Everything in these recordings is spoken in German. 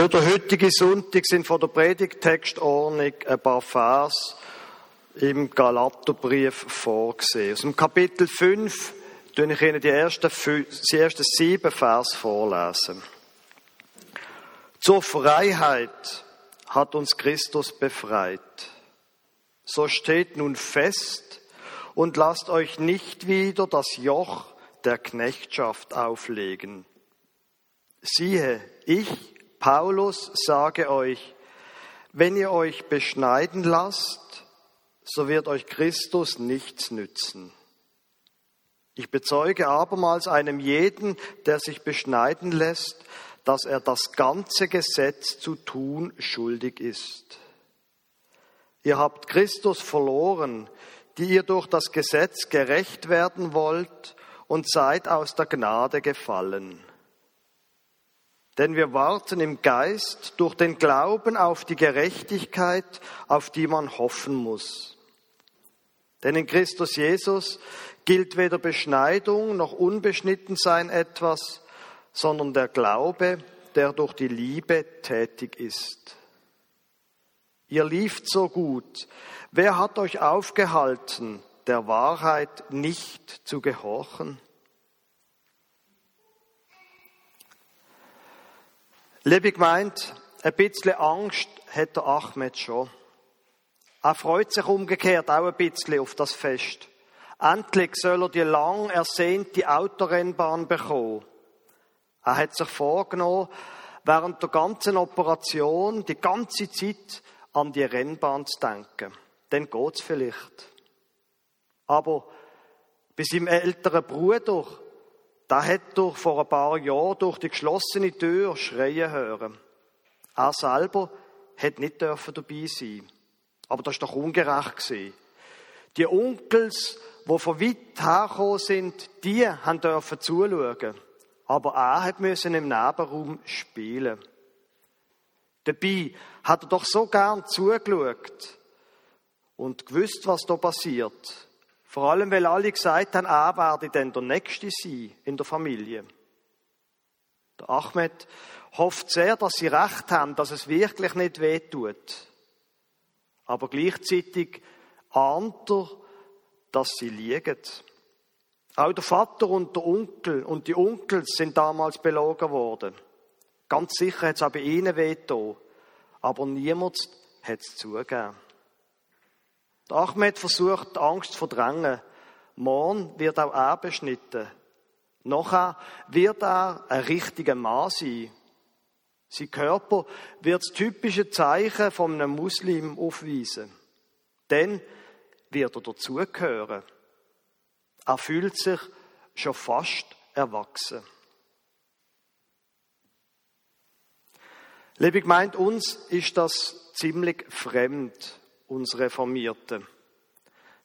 Für den heutigen Sonntag sind von der Predigtextordnung ein paar Vers im Galaterbrief vorgesehen. Aus dem Kapitel 5 tue ich Ihnen die ersten, die ersten sieben Vers vorlesen. Zur Freiheit hat uns Christus befreit. So steht nun fest und lasst euch nicht wieder das Joch der Knechtschaft auflegen. Siehe, ich, Paulus, sage euch, wenn ihr euch beschneiden lasst, so wird euch Christus nichts nützen. Ich bezeuge abermals einem jeden, der sich beschneiden lässt, dass er das ganze Gesetz zu tun schuldig ist. Ihr habt Christus verloren, die ihr durch das Gesetz gerecht werden wollt und seid aus der Gnade gefallen. Denn wir warten im Geist durch den Glauben auf die Gerechtigkeit, auf die man hoffen muss. Denn in Christus Jesus gilt weder Beschneidung noch Unbeschnittensein etwas, sondern der Glaube, der durch die Liebe tätig ist. Ihr lieft so gut. Wer hat euch aufgehalten, der Wahrheit nicht zu gehorchen? Liebe gemeint, ein bisschen Angst hat der Ahmed schon. Er freut sich umgekehrt auch ein bisschen auf das Fest. Endlich soll er die lang ersehnte Autorennbahn bekommen. Er hat sich vorgenommen, während der ganzen Operation die ganze Zeit an die Rennbahn zu denken. Dann geht's vielleicht. Aber bei seinem älteren Bruder da hat er vor ein paar Jahren durch die geschlossene Tür schreien hören. Er selber hat nicht dürfen dabei sein. Aber das ist doch ungerecht gewesen. Die Onkels, die von weit hergekommen sind, die haben dürfen zuschauen. Aber er hat müssen im Nebenraum spielen. Dabei hat er doch so gern zugeschaut und gewusst, was da passiert. Vor allem, weil alle gesagt haben, er werde dann der Nächste sein in der Familie. Der Ahmed hofft sehr, dass sie recht haben, dass es wirklich nicht weh tut. Aber gleichzeitig ahnt er, dass sie liegen. Auch der Vater und der Onkel und die Onkels sind damals belogen worden. Ganz sicher hat es auch bei ihnen weh getan. Aber niemand hat es zugegeben. Der Ahmed versucht, die Angst zu verdrängen. Morgen wird auch er beschnitten. Nachher wird er ein richtiger Mann sein. Sein Körper wird das typische Zeichen von einem Muslim aufweisen. Dann wird er dazugehören. Er fühlt sich schon fast erwachsen. Liebe meint uns ist das ziemlich fremd uns Reformierten.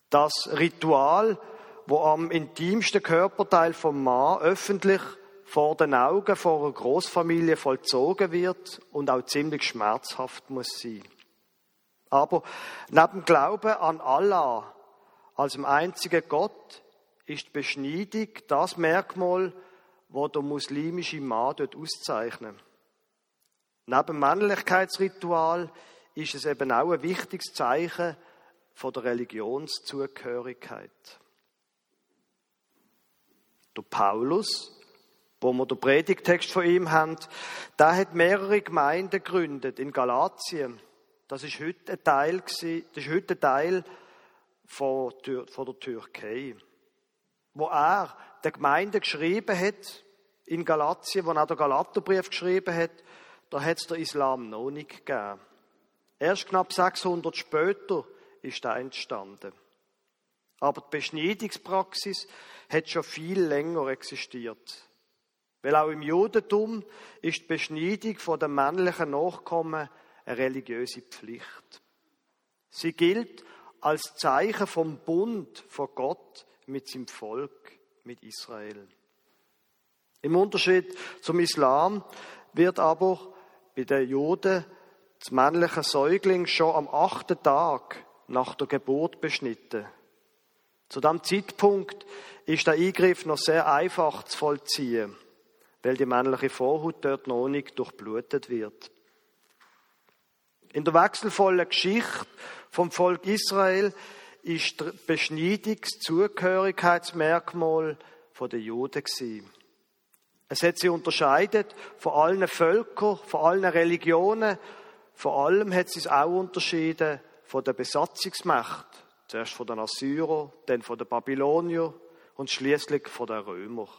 Das Ritual, wo am intimsten Körperteil vom Mann öffentlich vor den Augen vor einer Großfamilie vollzogen wird und auch ziemlich schmerzhaft muss sein. Aber neben Glauben an Allah als dem einzigen Gott ist Beschneidung das Merkmal, wo der muslimische Mann dort auszeichnet. Neben Männlichkeitsritual ist es eben auch ein wichtiges Zeichen von der Religionszugehörigkeit. Der Paulus, wo wir den Predigtext von ihm haben, der hat mehrere Gemeinden gegründet in Galatien. Das ist heute ein Teil, das ist heute ein Teil von, von der Türkei. Wo er der Gemeinde geschrieben hat, in Galatien, wo er den Galaterbrief geschrieben hat, da hat es der Islam noch nicht gegeben. Erst knapp 600 später ist er entstanden. Aber die Beschneidungspraxis hat schon viel länger existiert. Weil auch im Judentum ist die Beschneidung von den männlichen Nachkommen eine religiöse Pflicht. Sie gilt als Zeichen vom Bund von Gott mit seinem Volk, mit Israel. Im Unterschied zum Islam wird aber bei den Juden das männliche Säugling schon am achten Tag nach der Geburt beschnitten. Zu dem Zeitpunkt ist der Eingriff noch sehr einfach zu vollziehen, weil die männliche Vorhaut dort noch nicht durchblutet wird. In der wechselvollen Geschichte vom Volk Israel ist die Beschneidung das Zugehörigkeitsmerkmal der Juden. Es hat sie unterscheidet von allen Völkern, von allen Religionen. Vor allem hat sie es auch unterschieden von der Besatzungsmacht. Zuerst von den Assyrern, dann von den Babyloniern und schließlich von den Römern.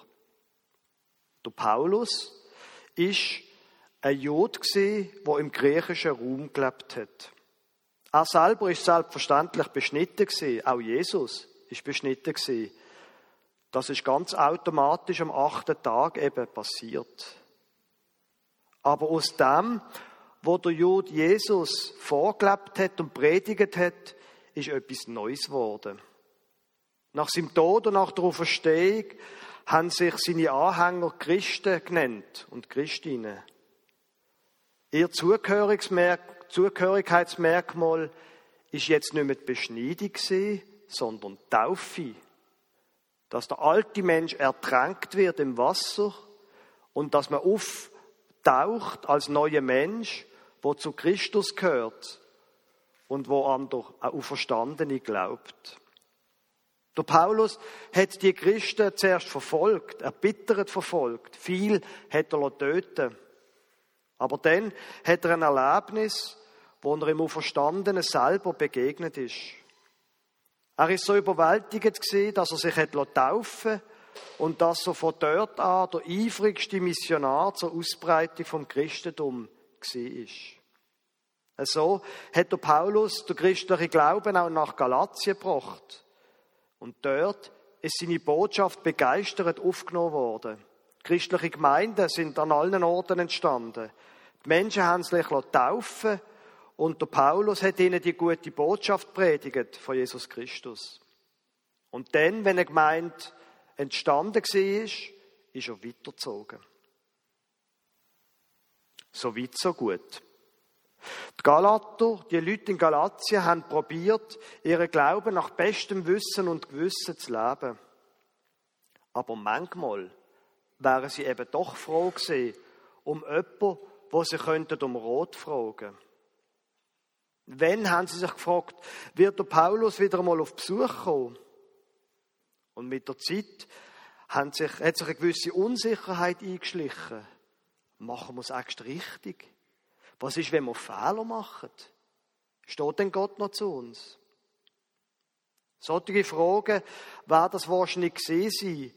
Der Paulus ist ein Jod der im griechischen Raum gelebt hat. Er selber ist selbstverständlich beschnitten. Auch Jesus ist beschnitten. Das ist ganz automatisch am achten Tag eben passiert. Aber aus dem, wo der Jude Jesus vorgelebt hat und predigt hat, ist etwas Neues geworden. Nach seinem Tod und nach der Auferstehung haben sich seine Anhänger Christen genannt und Christinnen. Ihr Zugehörigkeitsmerkmal ist jetzt nicht mehr die Beschneidung, sondern die Taufe. Dass der alte Mensch ertränkt wird im Wasser und dass man auftaucht als neuer Mensch, wo zu Christus gehört und wo an der Auferstandene glaubt. Der Paulus hat die Christen zuerst verfolgt, erbittert verfolgt. Viel hat er töten Aber dann hat er ein Erlebnis, wo er im Auferstandenen selber begegnet ist. Er ist so überwältigt gewesen, dass er sich hat taufen und dass er von dort an der eifrigste Missionar zur Ausbreitung vom Christentum war. So hat der Paulus der christliche Glauben auch nach Galatien gebracht. Und dort ist seine Botschaft begeistert aufgenommen worden. Christliche Gemeinden sind an allen Orten entstanden. Die Menschen haben sich taufen und der Paulus hat ihnen die gute Botschaft predigt von Jesus Christus. Und dann, wenn eine Gemeinde entstanden war, ist er weitergezogen. So weit, so gut. Die Galater, die Leute in Galatien, haben probiert, ihren Glauben nach bestem Wissen und Gewissen zu leben. Aber manchmal wären sie eben doch froh gewesen, um jemanden, wo sie könnten um Rot fragen. Wenn, haben sie sich gefragt, wird der Paulus wieder einmal auf Besuch kommen? Und mit der Zeit hat sich eine gewisse Unsicherheit eingeschlichen. Machen wir es extra richtig? Was ist, wenn wir Fehler machen? Steht denn Gott noch zu uns? Solche Fragen war das wahrscheinlich gesehen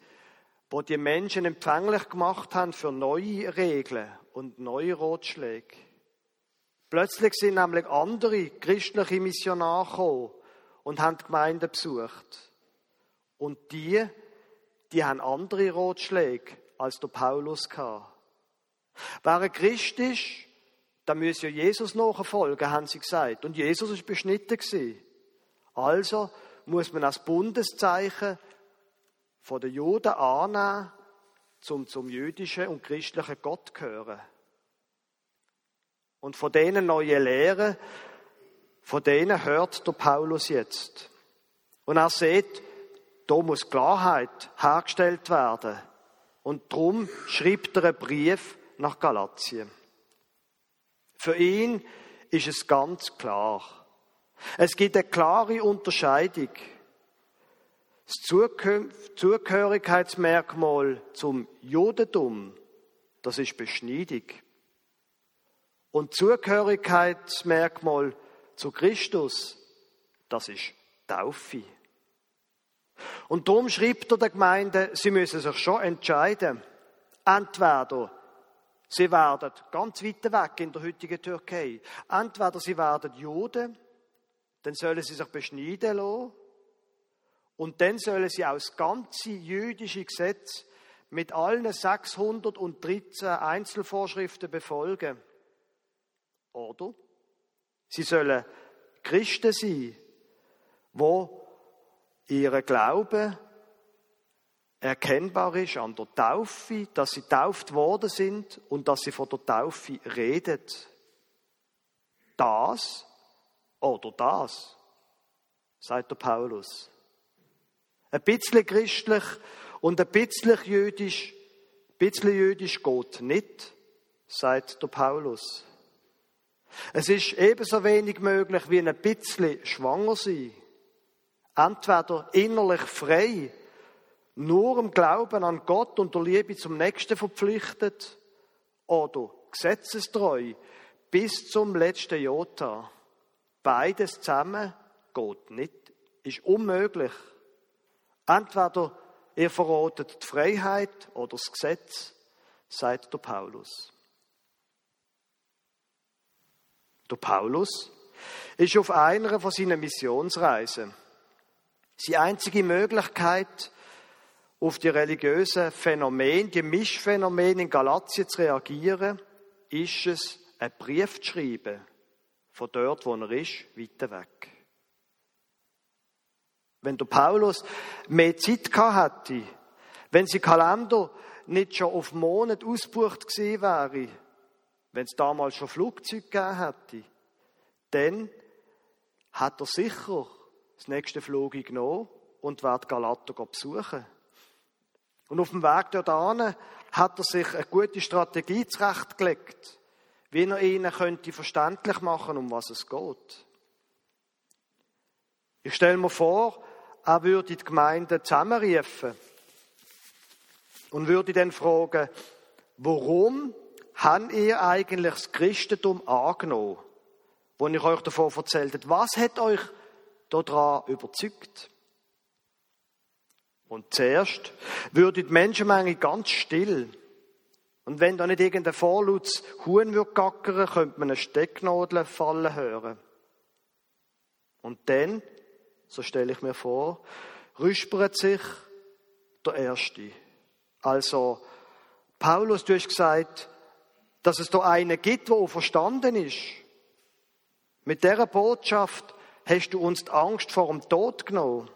wo die Menschen empfänglich gemacht haben für neue Regeln und neue Ratschläge. Plötzlich sind nämlich andere christliche Missionare gekommen und haben die Gemeinde besucht. Und die, die haben andere Ratschläge als der Paulus gehabt. Wer ein Christ ist, da muss ja Jesus nachfolgen, haben sie gesagt. Und Jesus ist beschnitten. Also muss man als Bundeszeichen von den Juden annehmen, zum zum jüdischen und christlichen Gott gehören. Und von denen neuen Lehren, von denen hört der Paulus jetzt. Und er sieht, da muss Klarheit hergestellt werden. Und darum schreibt er einen Brief nach Galatien. Für ihn ist es ganz klar. Es gibt eine klare Unterscheidung. Das Zugehörigkeitsmerkmal zum Judentum, das ist Beschneidung. Und Zugehörigkeitsmerkmal zu Christus, das ist Taufe. Und darum schreibt er der Gemeinde, sie müssen sich schon entscheiden. Entweder Sie werden ganz weit weg in der heutigen Türkei. Entweder sie werden Juden, dann sollen sie sich beschneiden lassen, und dann sollen sie auch das ganze jüdische Gesetz mit allen 613 Einzelvorschriften befolgen. Oder sie sollen Christen sein, wo ihre Glauben erkennbar ist an der Taufe, dass sie tauft worden sind und dass sie von der Taufe redet. Das oder das, sagt der Paulus. Ein bisschen christlich und ein bisschen jüdisch, ein bisschen jüdisch geht nicht, sagt der Paulus. Es ist ebenso wenig möglich wie ein bisschen schwanger sein. Entweder innerlich frei, nur im Glauben an Gott und der Liebe zum Nächsten verpflichtet, oder gesetzestreu bis zum letzten Jota. Beides zusammen geht nicht, ist unmöglich. Entweder ihr verrotet die Freiheit oder das Gesetz, sagt der Paulus. Der Paulus ist auf einer von seinen Missionsreisen. Seine einzige Möglichkeit, auf die religiösen Phänomene, die Mischphänomene in Galatien zu reagieren, ist es, einen Brief zu schreiben, von dort, wo er ist, weiter weg. Wenn der Paulus mehr Zeit gehabt hätte, wenn sein Kalender nicht schon auf Monate ausgebucht gewesen wäre, wenn es damals schon Flugzeuge gegeben hätte, dann hat er sicher das nächste Flug genommen und wird Galater besuchen. Und auf dem Weg dorthin hat er sich eine gute Strategie zurechtgelegt, wie er ihnen könnte verständlich machen, um was es geht. Ich stelle mir vor, er würde die Gemeinde zusammenrufen und würde dann fragen, warum habt ihr eigentlich das Christentum angenommen, wo ich euch davon erzählt habe? Was hat euch daran überzeugt? Und zuerst würde die Menschenmenge ganz still. Und wenn da nicht irgendein vorlautes Huhn würde gackern, könnte man eine Stecknadel fallen hören. Und dann, so stelle ich mir vor, rüspert sich der Erste. Also, Paulus, du hast gesagt, dass es da einen gibt, der verstanden ist. Mit dieser Botschaft hast du uns die Angst vor dem Tod genommen.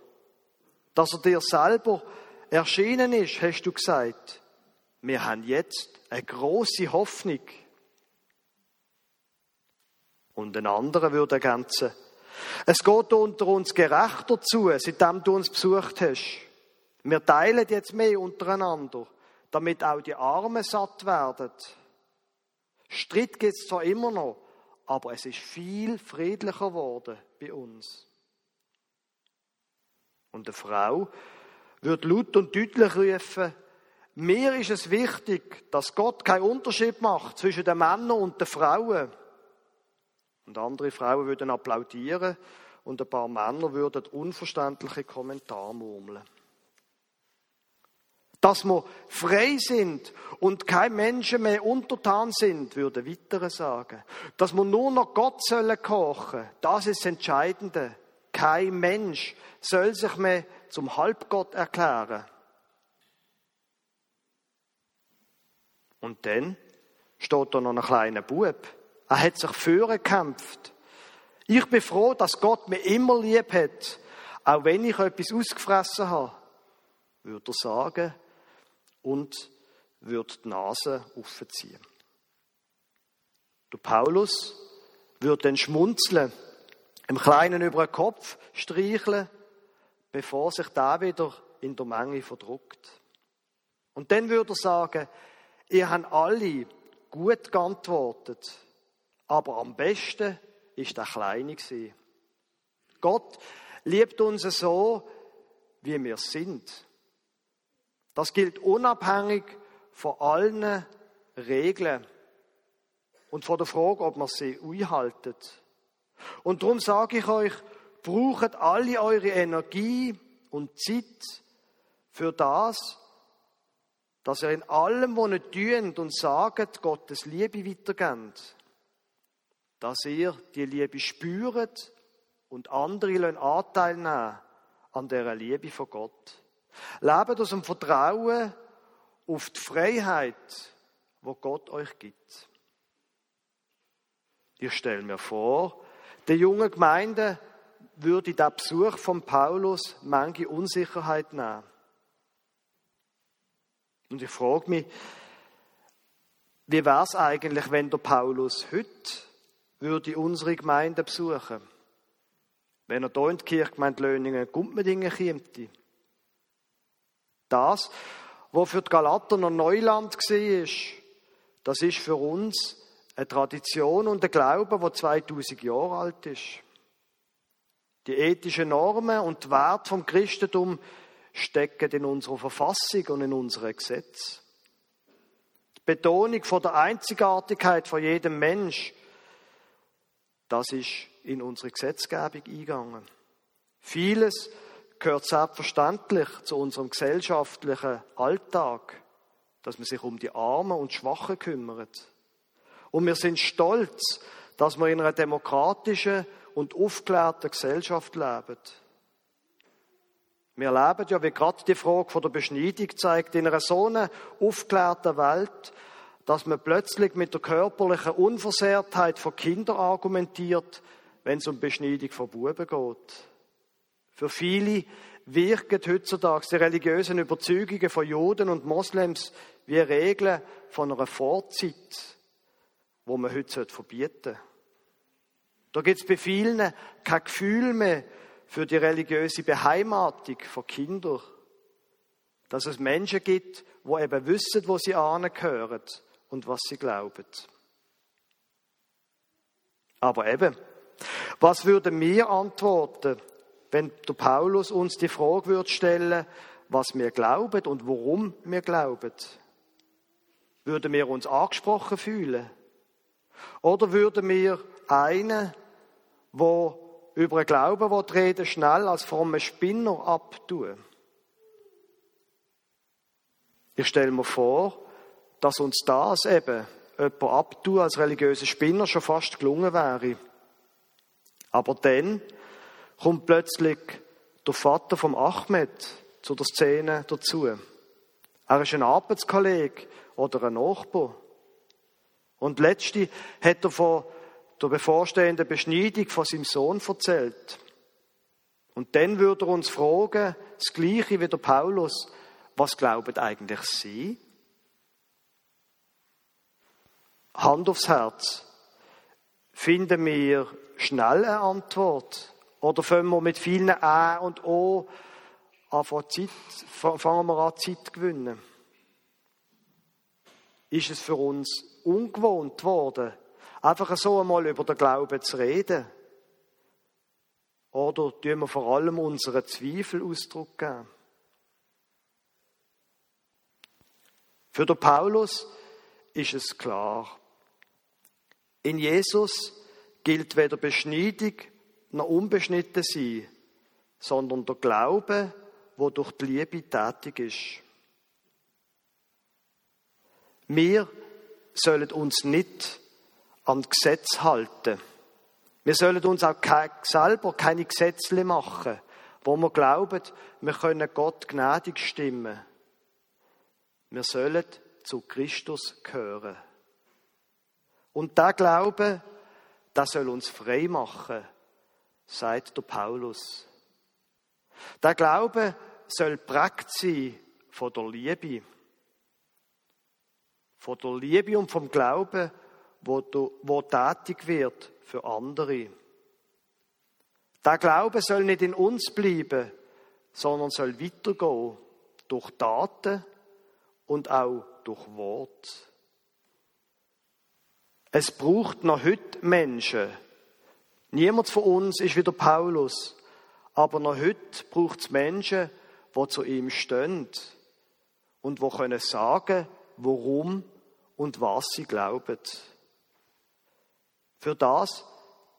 Dass er dir selber erschienen ist, hast du gesagt. Wir haben jetzt eine große Hoffnung. Und ein anderer würde ergänzen, es geht unter uns gerechter zu, seitdem du uns besucht hast. Wir teilen jetzt mehr untereinander, damit auch die Armen satt werden. Streit gibt es zwar immer noch, aber es ist viel friedlicher geworden bei uns. Und eine Frau wird laut und deutlich rufen, mir ist es wichtig, dass Gott keinen Unterschied macht zwischen den Männern und den Frauen. Und andere Frauen würden applaudieren und ein paar Männer würden unverständliche Kommentare murmeln. Dass wir frei sind und kein Menschen mehr untertan sind, würde weitere sagen. Dass wir nur noch Gott sollen kochen, das ist das Entscheidende. Kein Mensch soll sich mehr zum Halbgott erklären. Und dann steht da noch ein kleiner Bub. Er hat sich vorgekämpft. Ich bin froh, dass Gott mich immer lieb hat, auch wenn ich etwas ausgefressen habe, würde er sagen und würde die Nase aufziehen. Der Paulus würde dann schmunzeln im Kleinen über den Kopf streicheln, bevor sich da wieder in der Menge verdruckt. Und dann würde er sagen, ihr habt alle gut geantwortet, aber am besten ist der Kleine gewesen. Gott liebt uns so, wie wir sind. Das gilt unabhängig von allen Regeln und von der Frage, ob man sie einhalten. Und darum sage ich euch, braucht alle eure Energie und Zeit für das, dass ihr in allem, was ihr tut und sagt, Gottes Liebe weitergebt. Dass ihr die Liebe spürt und andere Anteil nehmen an der Liebe von Gott. Lebt aus dem Vertrauen auf die Freiheit, wo Gott euch gibt. Ich stelle mir vor, der jungen Gemeinde würde der Besuch von Paulus manche Unsicherheit nehmen. Und ich frage mich, wie wäre es eigentlich, wenn der Paulus heute würde unsere Gemeinde besuchen? Wenn er hier in die Kirchgemeinde Löningen Gumpmedingen käme? Das, was für die Galater noch Neuland war, das ist für uns Eine Tradition und ein Glaube, wo 2000 Jahre alt ist. Die ethischen Normen und die Werte vom Christentum stecken in unserer Verfassung und in unseren Gesetzen. Die Betonung von der Einzigartigkeit von jedem Mensch, das ist in unsere Gesetzgebung eingegangen. Vieles gehört selbstverständlich zu unserem gesellschaftlichen Alltag, dass man sich um die Armen und Schwachen kümmert. Und wir sind stolz, dass wir in einer demokratischen und aufgeklärten Gesellschaft leben. Wir leben ja, wie gerade die Frage von der Beschneidung zeigt, in einer so einer aufgeklärten Welt, dass man plötzlich mit der körperlichen Unversehrtheit von Kindern argumentiert, wenn es um Beschneidung von Buben geht. Für viele wirken heutzutage die religiösen Überzeugungen von Juden und Moslems wie Regeln von einer Vorzeit, wo man heute verbieten sollte. Da gibt es bei vielen kein Gefühl mehr für die religiöse Beheimatung von Kindern. Dass es Menschen gibt, wo eben wissen, wo sie angehören und was sie glauben. Aber eben, was würden wir antworten, wenn der Paulus uns die Frage würde stellen, was wir glauben und warum wir glauben? Würden wir uns angesprochen fühlen? Oder würden wir einen, wo über einen Glauben reden schnell als fromme Spinner abtun? Ich stelle mir vor, dass uns das eben jemand abtun als religiöser Spinner schon fast gelungen wäre. Aber dann kommt plötzlich der Vater vom Ahmed zu der Szene dazu. Er ist ein Arbeitskollege oder ein Nachbar. Und letztlich hat er von der bevorstehenden Beschneidung von seinem Sohn erzählt. Und dann würde er uns fragen, das Gleiche wie der Paulus, was glauben eigentlich Sie? Hand aufs Herz. Finden wir schnell eine Antwort? Oder fangen wir mit vielen A und O an, Zeit, fangen wir an, Zeit zu gewinnen? Ist es für uns ungewohnt worden, einfach so einmal über den Glauben zu reden? Oder tun wir vor allem unseren Zweifel Ausdruck geben? Für den Paulus ist es klar. In Jesus gilt weder Beschneidung noch unbeschnitten sein, sondern der Glaube, wo durch die Liebe tätig ist. Wir sollen uns nicht an Gesetz halten. Wir sollen uns auch selber keine Gesetze machen, wo wir glauben, wir können Gott gnädig stimmen. Wir sollen zu Christus gehören. Und der Glaube, das soll uns frei machen, sagt der Paulus. Der Glaube soll prägt sein von der Liebe. Von der Liebe und vom Glauben, wo, wo tätig wird für andere. Der Glaube soll nicht in uns bleiben, sondern soll weitergehen durch Taten und auch durch Wort. Es braucht noch heute Menschen. Niemand von uns ist wie der Paulus, aber noch heute braucht es Menschen, die zu ihm stehen und die können sagen, warum und was sie glauben. Für das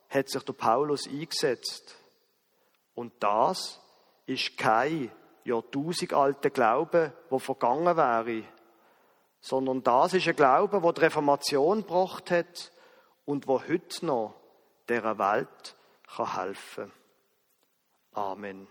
hat sich der Paulus eingesetzt. Und das ist kein Jahrtausend alter Glaube, wo vergangen wäre, sondern das ist ein Glaube, wo die Reformation gebracht hat und wo heute noch der Welt kann helfen. Amen.